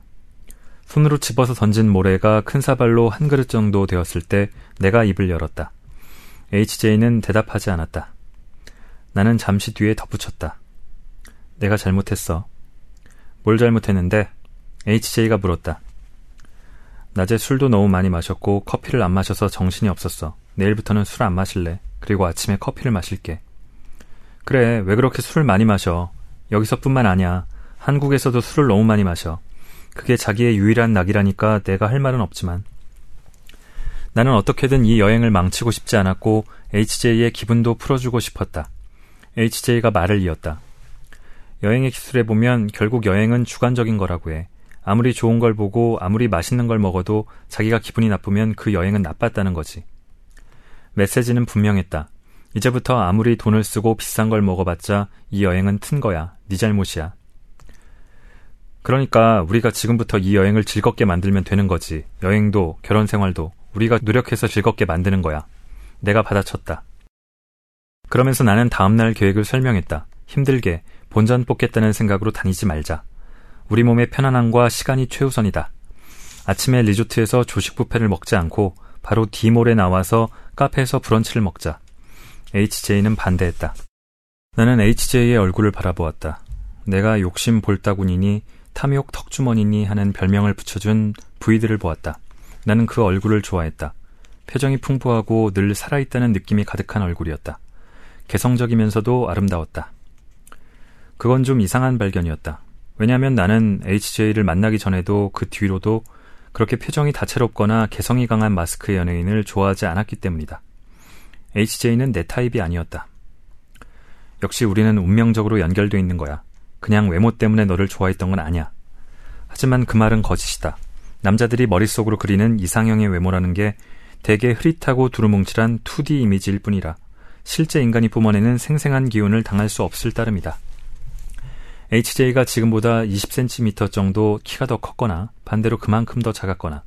손으로 집어서 던진 모래가 큰 사발로 한 그릇 정도 되었을 때 내가 입을 열었다. HJ는 대답하지 않았다. 나는 잠시 뒤에 덧붙였다. 내가 잘못했어. 뭘 잘못했는데? HJ가 물었다. 낮에 술도 너무 많이 마셨고 커피를 안 마셔서 정신이 없었어. 내일부터는 술 안 마실래. 그리고 아침에 커피를 마실게. 그래, 왜 그렇게 술을 많이 마셔? 여기서뿐만 아니야. 한국에서도 술을 너무 많이 마셔. 그게 자기의 유일한 낙이라니까 내가 할 말은 없지만. 나는 어떻게든 이 여행을 망치고 싶지 않았고 HJ의 기분도 풀어주고 싶었다. HJ가 말을 이었다. 여행의 기술에 보면 결국 여행은 주관적인 거라고 해. 아무리 좋은 걸 보고 아무리 맛있는 걸 먹어도 자기가 기분이 나쁘면 그 여행은 나빴다는 거지. 메시지는 분명했다. 이제부터 아무리 돈을 쓰고 비싼 걸 먹어봤자 이 여행은 튼 거야. 네 잘못이야. 그러니까 우리가 지금부터 이 여행을 즐겁게 만들면 되는 거지. 여행도 결혼 생활도 우리가 노력해서 즐겁게 만드는 거야. 내가 받아쳤다. 그러면서 나는 다음날 계획을 설명했다. 힘들게 본전 뽑겠다는 생각으로 다니지 말자. 우리 몸의 편안함과 시간이 최우선이다. 아침에 리조트에서 조식 뷔페를 먹지 않고 바로 디몰에 나와서 카페에서 브런치를 먹자. HJ는 반대했다. 나는 HJ의 얼굴을 바라보았다. 내가 욕심 볼따구니니 탐욕 턱주머니니 하는 별명을 붙여준 부이들을 보았다. 나는 그 얼굴을 좋아했다. 표정이 풍부하고 늘 살아있다는 느낌이 가득한 얼굴이었다. 개성적이면서도 아름다웠다. 그건 좀 이상한 발견이었다. 왜냐하면 나는 HJ를 만나기 전에도 그 뒤로도 그렇게 표정이 다채롭거나 개성이 강한 마스크 연예인을 좋아하지 않았기 때문이다. HJ는 내 타입이 아니었다. 역시 우리는 운명적으로 연결돼 있는 거야. 그냥 외모 때문에 너를 좋아했던 건 아니야. 하지만 그 말은 거짓이다. 남자들이 머릿속으로 그리는 이상형의 외모라는 게 대개 흐릿하고 두루뭉실한 2D 이미지일 뿐이라 실제 인간이 뿜어내는 생생한 기운을 당할 수 없을 따름이다. HJ가 지금보다 20cm 정도 키가 더 컸거나 반대로 그만큼 더 작았거나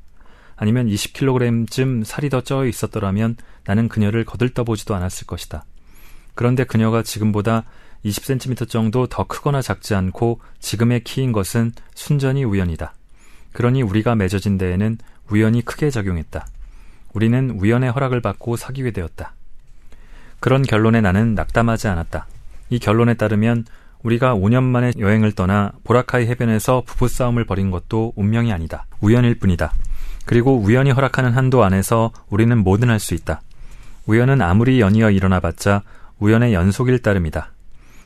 아니면 20kg쯤 살이 더 쪄 있었더라면 나는 그녀를 거들떠보지도 않았을 것이다. 그런데 그녀가 지금보다 20cm 정도 더 크거나 작지 않고 지금의 키인 것은 순전히 우연이다. 그러니 우리가 맺어진 데에는 우연이 크게 작용했다. 우리는 우연의 허락을 받고 사귀게 되었다. 그런 결론에 나는 낙담하지 않았다. 이 결론에 따르면 우리가 5년 만에 여행을 떠나 보라카이 해변에서 부부싸움을 벌인 것도 운명이 아니다. 우연일 뿐이다. 그리고 우연히 허락하는 한도 안에서 우리는 뭐든 할 수 있다. 우연은 아무리 연이어 일어나봤자 우연의 연속일 따름이다.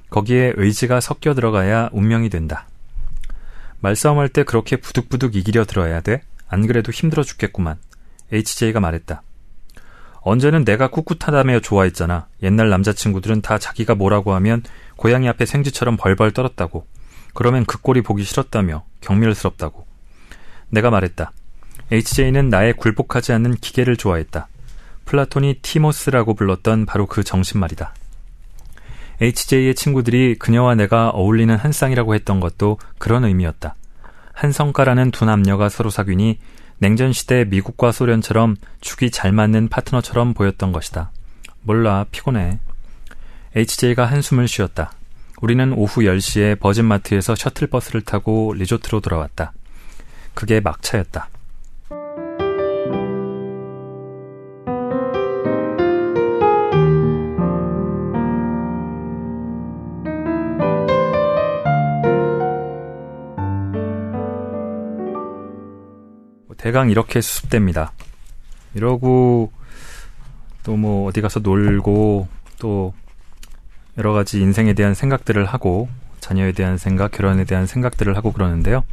거기에 의지가 섞여 들어가야 운명이 된다. 말싸움할 때 그렇게 부득부득 이기려 들어야 돼? 안 그래도 힘들어 죽겠구만. HJ가 말했다. 언제는 내가 꿋꿋하다며 좋아했잖아. 옛날 남자친구들은 다 자기가 뭐라고 하면 고양이 앞에 생쥐처럼 벌벌 떨었다고. 그러면 그 꼴이 보기 싫었다며 경멸스럽다고. 내가 말했다. HJ는 나의 굴복하지 않는 기계를 좋아했다. 플라톤이 티모스라고 불렀던 바로 그 정신 말이다. HJ의 친구들이 그녀와 내가 어울리는 한 쌍이라고 했던 것도 그런 의미였다. 한 성과라는 두 남녀가 서로 사귀니 냉전 시대 미국과 소련처럼 축이 잘 맞는 파트너처럼 보였던 것이다. 몰라, 피곤해. HJ가 한숨을 쉬었다. 우리는 오후 10시에 버진마트에서 셔틀버스를 타고 리조트로 돌아왔다. 그게 막차였다. 대강 이렇게 수습됩니다. 이러고 또 뭐 어디 가서 놀고 또 여러 가지 인생에 대한 생각들을 하고 자녀에 대한 생각, 결혼에 대한 생각들을 하고 그러는데요.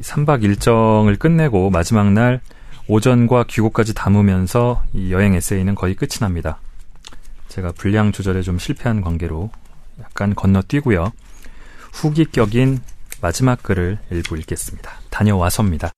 3박 일정을 끝내고 마지막 날 오전과 귀국까지 담으면서 이 여행 에세이는 거의 끝이 납니다. 제가 분량 조절에 좀 실패한 관계로 약간 건너뛰고요. 후기격인 마지막 글을 일부 읽겠습니다. 다녀와서입니다.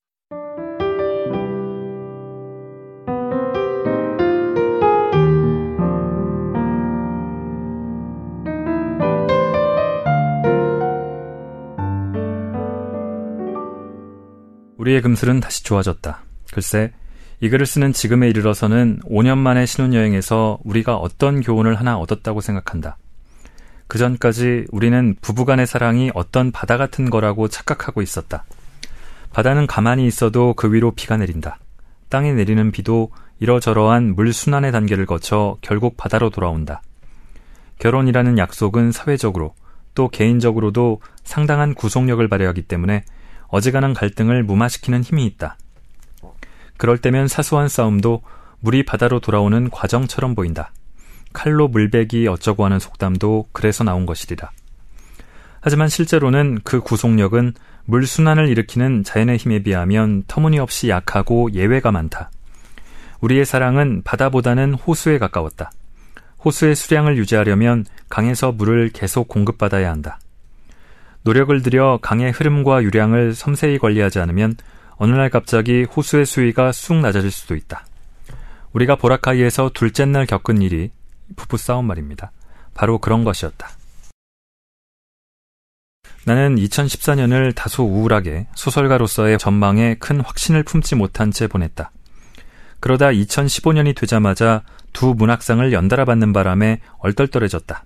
우리의 금슬은 다시 좋아졌다. 글쎄, 이 글을 쓰는 지금에 이르러서는 5년 만에 신혼여행에서 우리가 어떤 교훈을 하나 얻었다고 생각한다. 그 전까지 우리는 부부간의 사랑이 어떤 바다 같은 거라고 착각하고 있었다. 바다는 가만히 있어도 그 위로 비가 내린다. 땅에 내리는 비도 이러저러한 물 순환의 단계를 거쳐 결국 바다로 돌아온다. 결혼이라는 약속은 사회적으로 또 개인적으로도 상당한 구속력을 발휘하기 때문에 어지간한 갈등을 무마시키는 힘이 있다. 그럴 때면 사소한 싸움도 물이 바다로 돌아오는 과정처럼 보인다. 칼로 물베기 어쩌고 하는 속담도 그래서 나온 것이리라. 하지만 실제로는 그 구속력은 물순환을 일으키는 자연의 힘에 비하면 터무니없이 약하고 예외가 많다. 우리의 사랑은 바다보다는 호수에 가까웠다. 호수의 수량을 유지하려면 강에서 물을 계속 공급받아야 한다. 노력을 들여 강의 흐름과 유량을 섬세히 관리하지 않으면 어느 날 갑자기 호수의 수위가 쑥 낮아질 수도 있다. 우리가 보라카이에서 둘째 날 겪은 일이 부부 싸움 말입니다. 바로 그런 것이었다. 나는 2014년을 다소 우울하게 소설가로서의 전망에 큰 확신을 품지 못한 채 보냈다. 그러다 2015년이 되자마자 두 문학상을 연달아 받는 바람에 얼떨떨해졌다.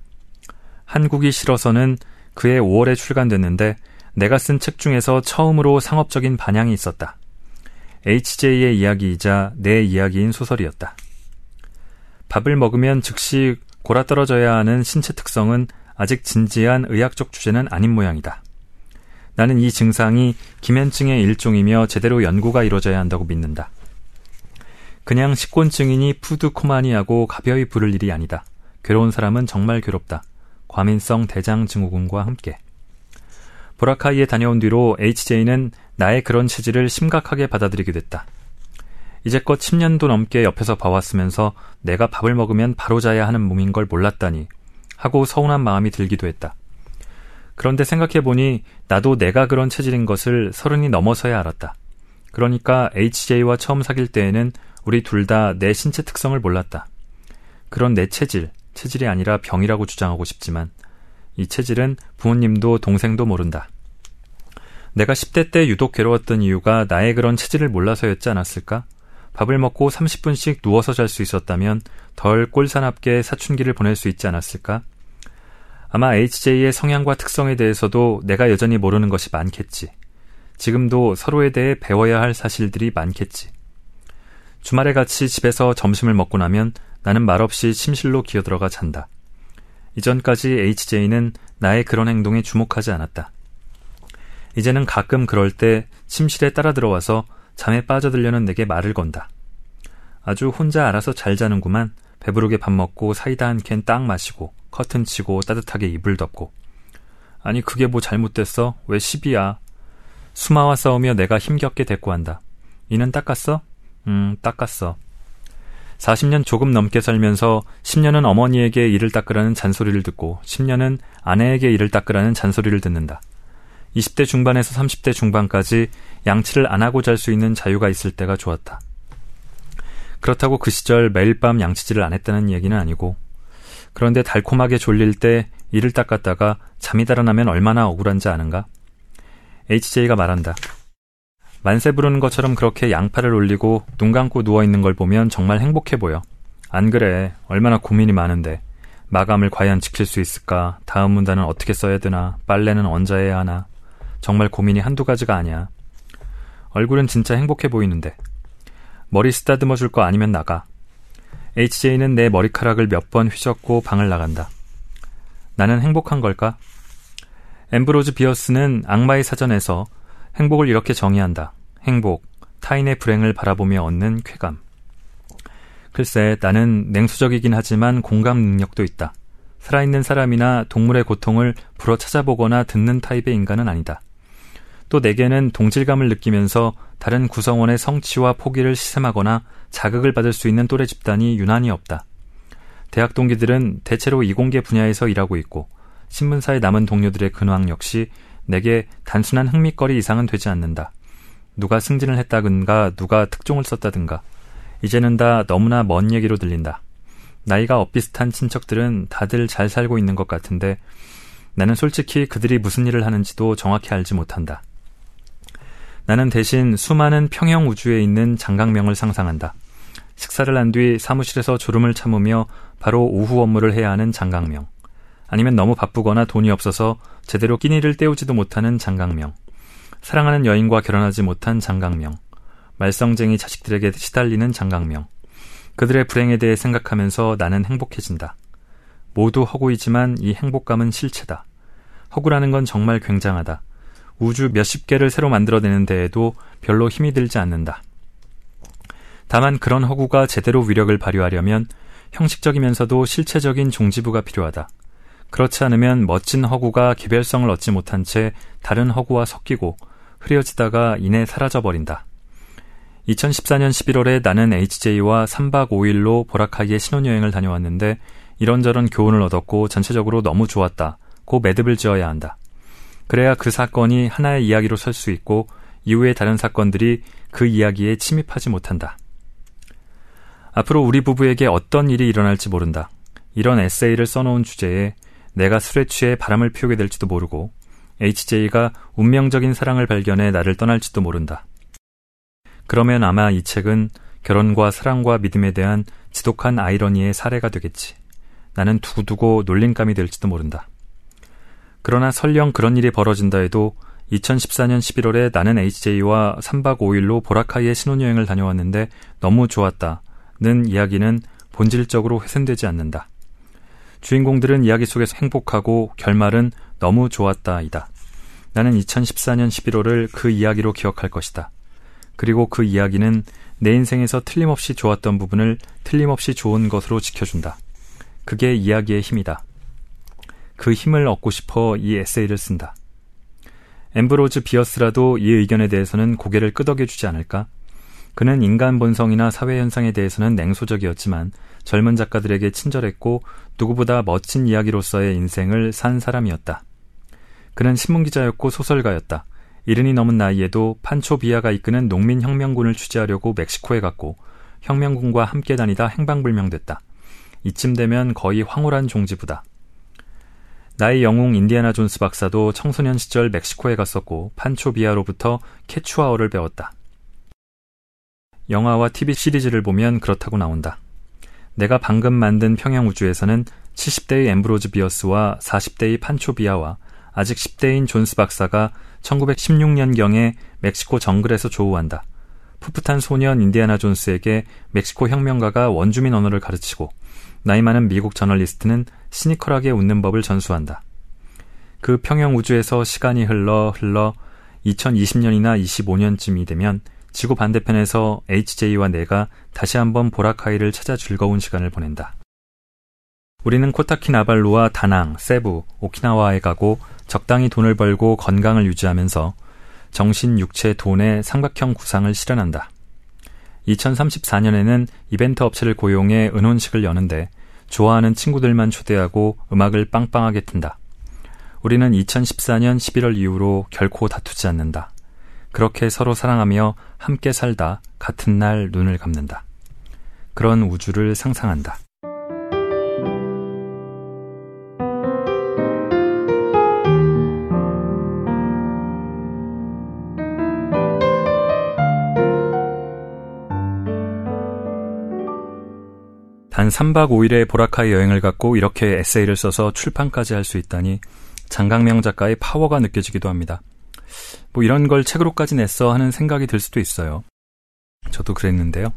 한국이 싫어서는 그해 5월에 출간됐는데 내가 쓴 책 중에서 처음으로 상업적인 반향이 있었다. HJ의 이야기이자 내 이야기인 소설이었다. 밥을 먹으면 즉시 골아 떨어져야 하는 신체 특성은 아직 진지한 의학적 주제는 아닌 모양이다. 나는 이 증상이 기면증의 일종이며 제대로 연구가 이루어져야 한다고 믿는다. 그냥 식곤증이니 푸드코마니하고 가벼이 부를 일이 아니다. 괴로운 사람은 정말 괴롭다. 과민성 대장 증후군과 함께. 보라카이에 다녀온 뒤로 HJ는 나의 그런 체질을 심각하게 받아들이게 됐다. 이제껏 10년도 넘게 옆에서 봐왔으면서 내가 밥을 먹으면 바로 자야 하는 몸인 걸 몰랐다니 하고 서운한 마음이 들기도 했다. 그런데 생각해보니 나도 내가 그런 체질인 것을 서른이 넘어서야 알았다. 그러니까 HJ와 처음 사귈 때에는 우리 둘 다 내 신체 특성을 몰랐다. 그런 내 체질, 체질이 아니라 병이라고 주장하고 싶지만 이 체질은 부모님도 동생도 모른다. 내가 10대 때 유독 괴로웠던 이유가 나의 그런 체질을 몰라서였지 않았을까? 밥을 먹고 30분씩 누워서 잘 수 있었다면 덜 꼴사납게 사춘기를 보낼 수 있지 않았을까? 아마 HJ의 성향과 특성에 대해서도 내가 여전히 모르는 것이 많겠지. 지금도 서로에 대해 배워야 할 사실들이 많겠지. 주말에 같이 집에서 점심을 먹고 나면 나는 말없이 침실로 기어들어가 잔다. 이전까지 HJ는 나의 그런 행동에 주목하지 않았다. 이제는 가끔 그럴 때 침실에 따라 들어와서 잠에 빠져들려는 내게 말을 건다. 아주 혼자 알아서 잘 자는구만. 배부르게 밥 먹고 사이다 한 캔 딱 마시고 커튼 치고 따뜻하게 이불 덮고. 아니 그게 뭐 잘못됐어? 왜 시비야? 수마와 싸우며 내가 힘겹게 대꾸한다. 이는 닦았어? 음, 닦았어. 40년 조금 넘게 살면서 10년은 어머니에게 이를 닦으라는 잔소리를 듣고 10년은 아내에게 이를 닦으라는 잔소리를 듣는다. 20대 중반에서 30대 중반까지 양치를 안 하고 잘 수 있는 자유가 있을 때가 좋았다. 그렇다고 그 시절 매일 밤 양치질을 안 했다는 얘기는 아니고 그런데 달콤하게 졸릴 때 이를 닦았다가 잠이 달아나면 얼마나 억울한지 아는가? HJ가 말한다. 만세 부르는 것처럼 그렇게 양팔을 올리고 눈 감고 누워 있는 걸 보면 정말 행복해 보여. 안 그래. 얼마나 고민이 많은데. 마감을 과연 지킬 수 있을까? 다음 문단은 어떻게 써야 되나? 빨래는 언제 해야 하나? 정말 고민이 한두 가지가 아니야. 얼굴은 진짜 행복해 보이는데. 머리 쓰다듬어 줄 거 아니면 나가. HJ는 내 머리카락을 몇 번 휘젓고 방을 나간다. 나는 행복한 걸까? 엠브로즈 비어스는 악마의 사전에서 행복을 이렇게 정의한다. 행복, 타인의 불행을 바라보며 얻는 쾌감. 글쎄, 나는 냉수적이긴 하지만 공감 능력도 있다. 살아있는 사람이나 동물의 고통을 불어 찾아보거나 듣는 타입의 인간은 아니다. 또 내게는 동질감을 느끼면서 다른 구성원의 성취와 포기를 시샘하거나 자극을 받을 수 있는 또래 집단이 유난히 없다. 대학 동기들은 대체로 이공계 분야에서 일하고 있고 신문사에 남은 동료들의 근황 역시 내게 단순한 흥미거리 이상은 되지 않는다. 누가 승진을 했다든가 누가 특종을 썼다든가 이제는 다 너무나 먼 얘기로 들린다. 나이가 엇비슷한 친척들은 다들 잘 살고 있는 것 같은데 나는 솔직히 그들이 무슨 일을 하는지도 정확히 알지 못한다. 나는 대신 수많은 평형 우주에 있는 장강명을 상상한다. 식사를 한 뒤 사무실에서 졸음을 참으며 바로 오후 업무를 해야 하는 장강명. 아니면 너무 바쁘거나 돈이 없어서 제대로 끼니를 때우지도 못하는 장강명. 사랑하는 여인과 결혼하지 못한 장강명. 말썽쟁이 자식들에게 시달리는 장강명. 그들의 불행에 대해 생각하면서 나는 행복해진다. 모두 허구이지만 이 행복감은 실체다. 허구라는 건 정말 굉장하다. 우주 몇십 개를 새로 만들어내는 데에도 별로 힘이 들지 않는다. 다만 그런 허구가 제대로 위력을 발휘하려면 형식적이면서도 실체적인 종지부가 필요하다. 그렇지 않으면 멋진 허구가 개별성을 얻지 못한 채 다른 허구와 섞이고 흐려지다가 이내 사라져버린다. 2014년 11월에 나는 HJ와 3박 5일로 보라카이에 신혼여행을 다녀왔는데 이런저런 교훈을 얻었고 전체적으로 너무 좋았다. 고 매듭을 지어야 한다. 그래야 그 사건이 하나의 이야기로 설 수 있고 이후의 다른 사건들이 그 이야기에 침입하지 못한다. 앞으로 우리 부부에게 어떤 일이 일어날지 모른다. 이런 에세이를 써놓은 주제에 내가 술에 취해 바람을 피우게 될지도 모르고 HJ가 운명적인 사랑을 발견해 나를 떠날지도 모른다. 그러면 아마 이 책은 결혼과 사랑과 믿음에 대한 지독한 아이러니의 사례가 되겠지. 나는 두고두고 놀림감이 될지도 모른다. 그러나 설령 그런 일이 벌어진다 해도 2014년 11월에 나는 HJ와 3박 5일로 보라카이에 신혼여행을 다녀왔는데 너무 좋았다 는 이야기는 본질적으로 훼손되지 않는다. 주인공들은 이야기 속에서 행복하고 결말은 너무 좋았다이다. 나는 2014년 11월을 그 이야기로 기억할 것이다. 그리고 그 이야기는 내 인생에서 틀림없이 좋았던 부분을 틀림없이 좋은 것으로 지켜준다. 그게 이야기의 힘이다. 그 힘을 얻고 싶어 이 에세이를 쓴다. 엠브로즈 비어스라도 이 의견에 대해서는 고개를 끄덕여주지 않을까? 그는 인간 본성이나 사회 현상에 대해서는 냉소적이었지만 젊은 작가들에게 친절했고 누구보다 멋진 이야기로서의 인생을 산 사람이었다. 그는 신문기자였고 소설가였다. 일흔이 넘은 나이에도 판초 비아가 이끄는 농민혁명군을 취재하려고 멕시코에 갔고 혁명군과 함께 다니다 행방불명됐다. 이쯤 되면 거의 황홀한 종지부다. 나의 영웅 인디아나 존스 박사도 청소년 시절 멕시코에 갔었고 판초 비아로부터 케추아어를 배웠다. 영화와 TV 시리즈를 보면 그렇다고 나온다. 내가 방금 만든 평행우주에서는 70대의 앰브로즈 비어스와 40대의 판초 비아와 아직 10대인 존스 박사가 1916년경에 멕시코 정글에서 조우한다. 풋풋한 소년 인디아나 존스에게 멕시코 혁명가가 원주민 언어를 가르치고 나이 많은 미국 저널리스트는 시니컬하게 웃는 법을 전수한다. 그 평형 우주에서 시간이 흘러 흘러 2020년이나 25년쯤이 되면 지구 반대편에서 HJ와 내가 다시 한번 보라카이를 찾아 즐거운 시간을 보낸다. 우리는 코타키나발루와 다낭, 세부, 오키나와에 가고 적당히 돈을 벌고 건강을 유지하면서 정신, 육체, 돈의 삼각형 구상을 실현한다. 2034년에는 이벤트 업체를 고용해 은혼식을 여는데 좋아하는 친구들만 초대하고 음악을 빵빵하게 튼다. 우리는 2014년 11월 이후로 결코 다투지 않는다. 그렇게 서로 사랑하며 함께 살다 같은 날 눈을 감는다. 그런 우주를 상상한다. 단 3박 5일의 보라카이 여행을 갖고 이렇게 에세이를 써서 출판까지 할 수 있다니 장강명 작가의 파워가 느껴지기도 합니다. 뭐 이런 걸 책으로까지 냈어 하는 생각이 들 수도 있어요. 저도 그랬는데요.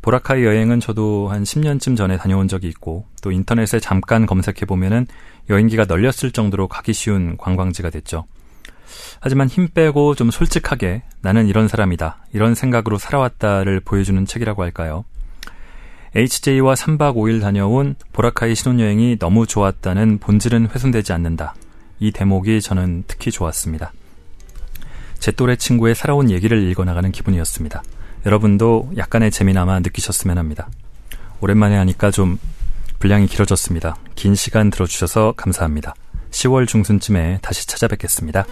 보라카이 여행은 저도 한 10년쯤 전에 다녀온 적이 있고 또 인터넷에 잠깐 검색해 보면은 여행기가 널렸을 정도로 가기 쉬운 관광지가 됐죠. 하지만 힘 빼고 좀 솔직하게 나는 이런 사람이다. 이런 생각으로 살아왔다를 보여주는 책이라고 할까요? HJ와 3박 5일 다녀온 보라카이 신혼여행이 너무 좋았다는 본질은 훼손되지 않는다. 이 대목이 저는 특히 좋았습니다. 제 또래 친구의 살아온 얘기를 읽어나가는 기분이었습니다. 여러분도 약간의 재미나마 느끼셨으면 합니다. 오랜만에 하니까 좀 분량이 길어졌습니다. 긴 시간 들어주셔서 감사합니다. 10월 중순쯤에 다시 찾아뵙겠습니다.